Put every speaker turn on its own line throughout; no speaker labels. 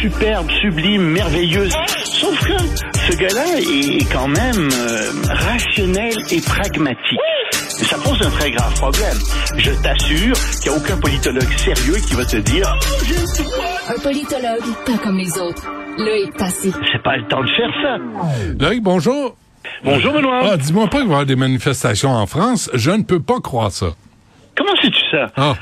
Superbe, sublime, merveilleuse. Sauf que ce gars-là est quand même euh, rationnel et pragmatique. Ça pose un très grave problème. Je t'assure qu'il n'y a aucun politologue sérieux qui va te dire
Un politologue, pas comme les autres. Loïc Passy.
c'est pas le temps de faire ça.
Loïc, bonjour.
Bonjour Benoît.
Ah, dis-moi pas qu'il va y avoir des manifestations en France. Je ne peux pas croire ça.
Comment sais-tu ça?
Ah,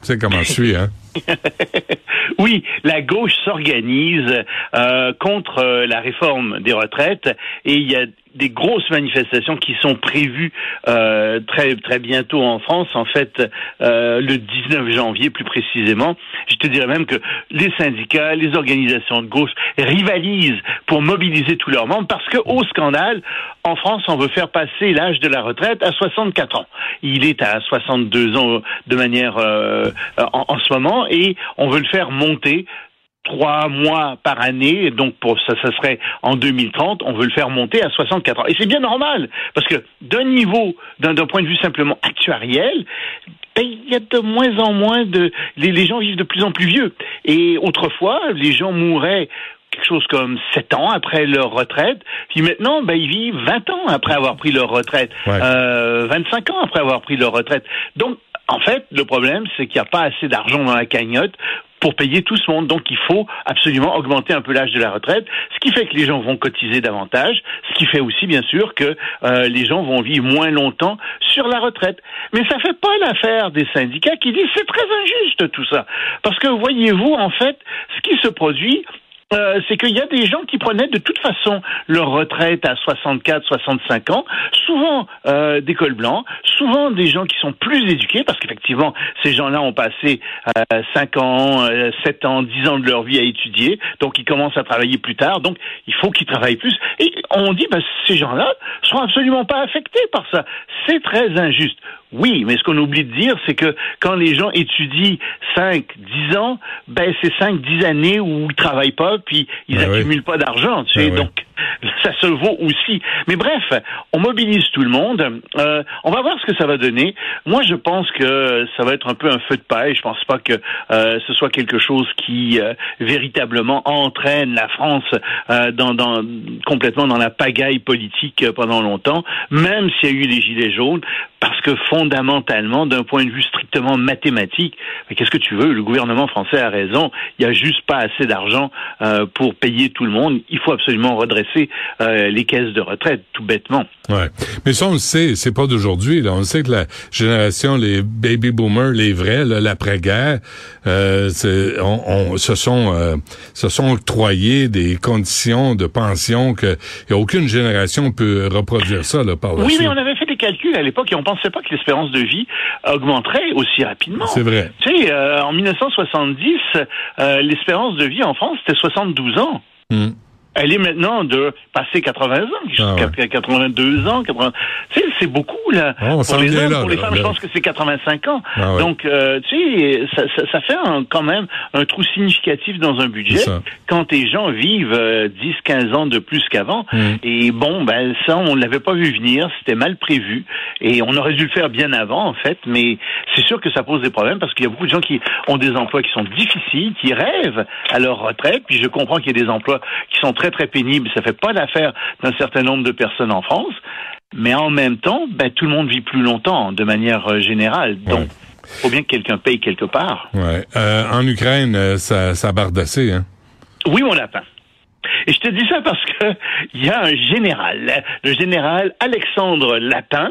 tu sais comment je suis, hein?
Oui, la gauche s'organise euh, contre euh, la réforme des retraites et il y a des grosses manifestations qui sont prévues euh, très très bientôt en France. En fait, euh, le 19 janvier plus précisément. Je te dirais même que les syndicats, les organisations de gauche rivalisent pour mobiliser tous leurs membres parce que au scandale, en France, on veut faire passer l'âge de la retraite à 64 ans. Il est à 62 ans de manière euh, en, en ce moment et on veut le faire monter trois mois par année, donc pour ça, ça serait en 2030, on veut le faire monter à 64 ans. Et c'est bien normal, parce que d'un niveau, d'un point de vue simplement actuariel, ben, il y a de moins en moins de... Les, les gens vivent de plus en plus vieux. Et autrefois, les gens mouraient quelque chose comme 7 ans après leur retraite, puis maintenant, ben, ils vivent 20 ans après avoir pris leur retraite,
Ouais.
euh, 25 ans après avoir pris leur retraite. Donc, en fait, le problème, c'est qu'il n'y a pas assez d'argent dans la cagnotte pour payer tout ce monde. Donc, il faut absolument augmenter un peu l'âge de la retraite, ce qui fait que les gens vont cotiser davantage, ce qui fait aussi, bien sûr, que euh, les gens vont vivre moins longtemps sur la retraite. Mais ça fait pas l'affaire des syndicats qui disent c'est très injuste tout ça. Parce que, voyez-vous, en fait, ce qui se produit, euh, c'est qu'il y a des gens qui prenaient de toute façon leur retraite à 64, 65 ans, souvent euh, des cols blancs, souvent des gens qui sont plus éduqués, parce qu'effectivement, ces gens-là ont passé euh, 5 ans, euh, 7 ans, 10 ans de leur vie à étudier, donc ils commencent à travailler plus tard, donc il faut qu'ils travaillent plus. Et on dit, ben, ces gens-là sont absolument pas affectés par ça. C'est très injuste. Oui, mais ce qu'on oublie de dire, c'est que quand les gens étudient 5, 10 ans, ben c'est 5, 10 années où ils travaillent pas, puis ils
Ben oui.
accumulent pas d'argent, tu sais.
Ben oui.
Donc, ça se vaut aussi. Mais bref, on mobilise tout le monde. Euh, on va voir ce que ça va donner. Moi, je pense que ça va être un peu un feu de paille. Je pense pas que euh, ce soit quelque chose qui euh, véritablement entraîne la France euh, dans, dans complètement dans la pagaille politique euh, pendant longtemps, même s'il y a eu les gilets jaunes, parce que fondamentalement, d'un point de vue strictement mathématique, qu'est-ce que tu veux Le gouvernement français a raison. Il n'y a juste pas assez d'argent euh, pour payer tout le monde. Il faut absolument redresser euh, les caisses de retraite, tout bêtement.
Ouais. Mais ça, on le sait, c'est pas d'aujourd'hui. Là. On sait que la génération, les baby boomers, les vrais, là, l'après-guerre, euh, on, on- se sont euh, se sont octroyés des conditions de pension que y a aucune génération peut reproduire ça là, par la
Oui,
suite.
mais on avait fait des calculs à l'époque et on pensait pas que l'espérance de vie augmenterait aussi rapidement.
C'est vrai.
Tu sais, euh, en 1970, euh, l'espérance de vie en France, c'était 72 ans.
Hmm.
Elle est maintenant de passer 80 ans,
Ah
jusqu'à 82 ans. 80... Tu sais, c'est beaucoup, là.
Ah,
pour les hommes,
là,
pour les
là,
femmes,
là.
je pense que c'est 85 ans.
Ah ouais.
Donc, euh, tu sais, ça, ça, ça fait un- quand même un trou significatif dans un budget quand les gens vivent euh, 10, 15 ans de plus qu'avant.
Mm.
Et bon, ben ça, on l'avait pas vu venir, c'était mal prévu. Et on aurait dû le faire bien avant, en fait. Mais c'est sûr que ça pose des problèmes parce qu'il y a beaucoup de gens qui ont des emplois qui sont difficiles, qui rêvent à leur retraite. Puis je comprends qu'il y a des emplois qui sont très, très pénibles. Ça fait pas l'affaire d'un certain nombre de personnes en France. Mais en même temps, ben, tout le monde vit plus longtemps, de manière euh, générale. Donc,
Ouais.
faut bien que quelqu'un paye quelque part.
Ouais. Euh, en Ukraine, euh, ça, ça bardassé, hein.
Oui, mon lapin. Et je te dis ça parce que il y a un général, le général Alexandre Lapin.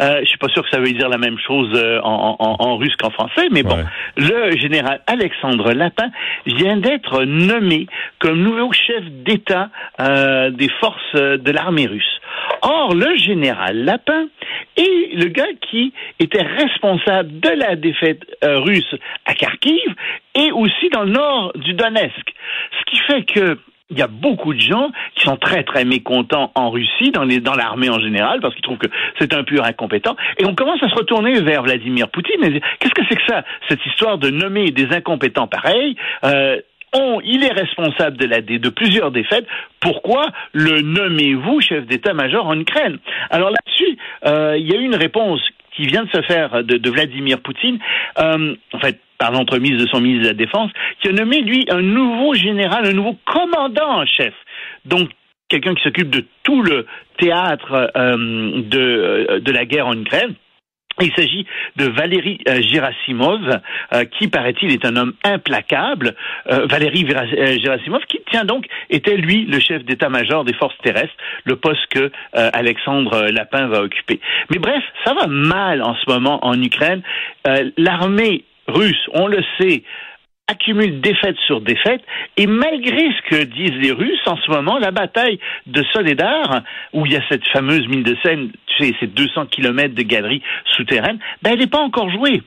Euh, je suis pas sûr que ça veut dire la même chose euh, en, en- en russe qu'en français, mais bon,
Ouais.
le général Alexandre Lapin vient d'être nommé comme nouveau chef d'État euh, des forces euh, de l'armée russe. Or, le général Lapin est le gars qui était responsable de la défaite euh, russe à Kharkiv et aussi dans le nord du Donetsk. Ce qui fait que il y a beaucoup de gens qui sont très très mécontents en Russie, dans les dans l'armée en général, parce qu'ils trouvent que c'est un pur incompétent. Et on commence à se retourner vers Vladimir Poutine et dire qu'est-ce que c'est que ça, cette histoire de nommer des incompétents pareils euh, on, il est responsable de, la, de plusieurs défaites. Pourquoi le nommez-vous chef d'état-major en Ukraine? Alors là-dessus, euh, il y a eu une réponse qui vient de se faire de, de Vladimir Poutine, euh, en fait, par l'entremise de son ministre de la Défense, qui a nommé, lui, un nouveau général, un nouveau commandant en chef. Donc, quelqu'un qui s'occupe de tout le théâtre euh, de, euh, de la guerre en Ukraine. Il s'agit de Valérie euh, Gerasimov, euh, qui, paraît-il, est un homme implacable. Euh, Valérie euh, Gerasimov, qui, tient donc, était, lui, le chef d'état-major des forces terrestres, le poste que euh, Alexandre Lapin va occuper. Mais bref, ça va mal en ce moment en Ukraine. L'armée russe, on le sait, accumule défaite sur défaite, et malgré ce que disent les Russes en ce moment, la bataille de Soledar, où il y a cette fameuse mine de Seine, tu sais, ces 200 kilomètres de galeries souterraines, ben elle n'est pas encore jouée.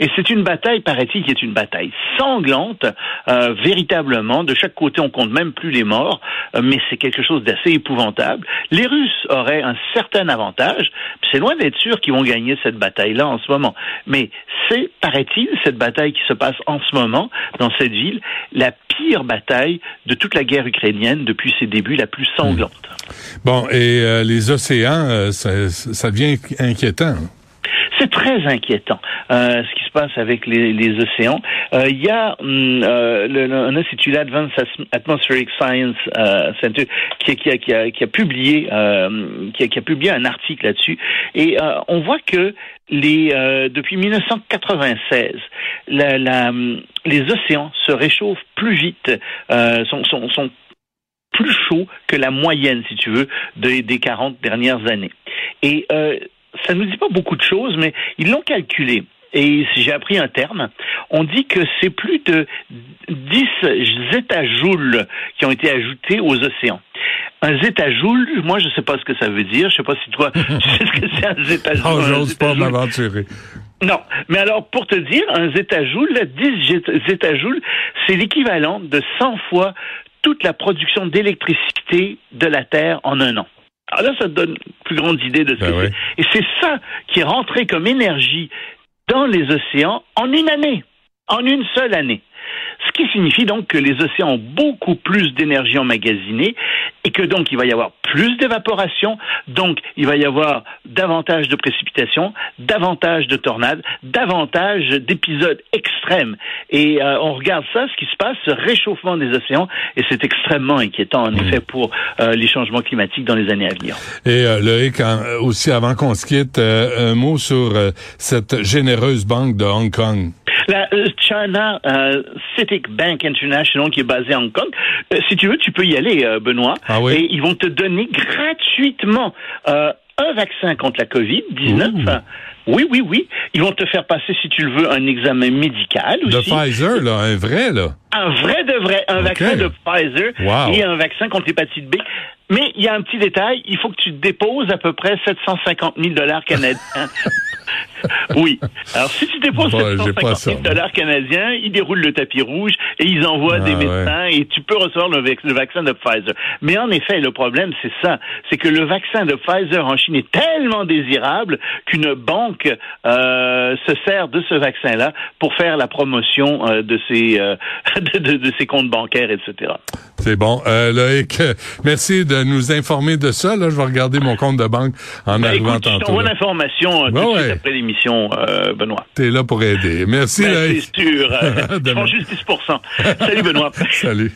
Et c'est une bataille, paraît-il, qui est une bataille sanglante, euh, véritablement. De chaque côté, on compte même plus les morts, euh, mais c'est quelque chose d'assez épouvantable. Les Russes auraient un certain avantage. C'est loin d'être sûr qu'ils vont gagner cette bataille-là en ce moment. Mais c'est, paraît-il, cette bataille qui se passe en ce moment dans cette ville, la pire bataille de toute la guerre ukrainienne depuis ses débuts, la plus sanglante.
Bon, et euh, les océans, euh, ça, ça devient inquiétant.
C'est très inquiétant euh, ce qui se passe avec les, les océans. Euh, il y a hum, euh, le, un institut l'Advanced Atmospheric Science euh, Center qui, qui, a, qui, a, qui a publié euh, qui a, qui, a, publié un article là-dessus et on voit que les depuis 1996 la, la, hum, les océans se réchauffent plus vite sont, sont, sont plus chauds que la moyenne, si tu veux, des, des 40 dernières années. Et euh, ça ne nous dit pas beaucoup de choses, mais ils l'ont calculé. Et j'ai appris un terme. On dit que c'est plus de 10 zétajoules qui ont été ajoutés aux océans. Un zétajoule, moi je ne sais pas ce que ça veut dire. Je ne sais pas si toi tu sais ce que c'est un zétajoule.
Non, j'ose pas m'aventurer.
Non, mais alors pour te dire, un zétajoule, 10 zétajoules, c'est l'équivalent de 100 fois toute la production d'électricité de la Terre en un an. Alors là, ça te donne une plus grande idée de ce ben que ouais. c'est. Et c'est ça qui est rentré comme énergie dans les océans en une année, en une seule année. Ce qui signifie donc que les océans ont beaucoup plus d'énergie emmagasinée et que donc il va y avoir plus d'évaporation, donc il va y avoir davantage de précipitations, davantage de tornades, davantage d'épisodes extrêmes. Et euh, on regarde ça, ce qui se passe, ce réchauffement des océans, et c'est extrêmement inquiétant en mmh. effet pour euh, les changements climatiques dans les années à venir.
Et euh, Loïc, aussi avant qu'on se quitte, un mot sur cette généreuse banque de Hong Kong.
La China euh, Citic Bank International qui est basée à Hong Kong. Euh, si tu veux, tu peux y aller, euh, Benoît.
Ah oui?
Et ils vont te donner gratuitement un vaccin contre la COVID-19. Oui, oui, oui. Ils vont te faire passer, si tu le veux, un examen médical aussi.
De Pfizer, là, un vrai, là.
Un vrai de vrai, un okay. vaccin de Pfizer
wow.
et un vaccin contre l'hépatite B. Mais il y a un petit détail, il faut que tu déposes à peu près 750 000 dollars canadiens. oui. Alors, si tu déposes bon, 750 000 dollars canadiens, ils déroulent le tapis rouge et ils envoient ah, des médecins ouais. et tu peux recevoir le, le, vaccin de Pfizer. Mais en effet, le problème, c'est ça. C'est que le vaccin de Pfizer en Chine est tellement désirable qu'une banque euh, se sert de ce vaccin-là pour faire la promotion euh, de, ses, euh, de, de, de, ses comptes bancaires, etc.
C'est bon. Loïc, merci de nous informer de ça. Là, je vais regarder mon compte de banque en
ben,
arrivant
écoute,
tantôt.
Je t'envoie l'information
ouais,
tout de
ouais.
suite après l'émission, euh, Benoît.
T'es là pour aider. Merci,
ben. C'est sûr. Euh, ils font juste 10 Salut, Benoît.
Salut.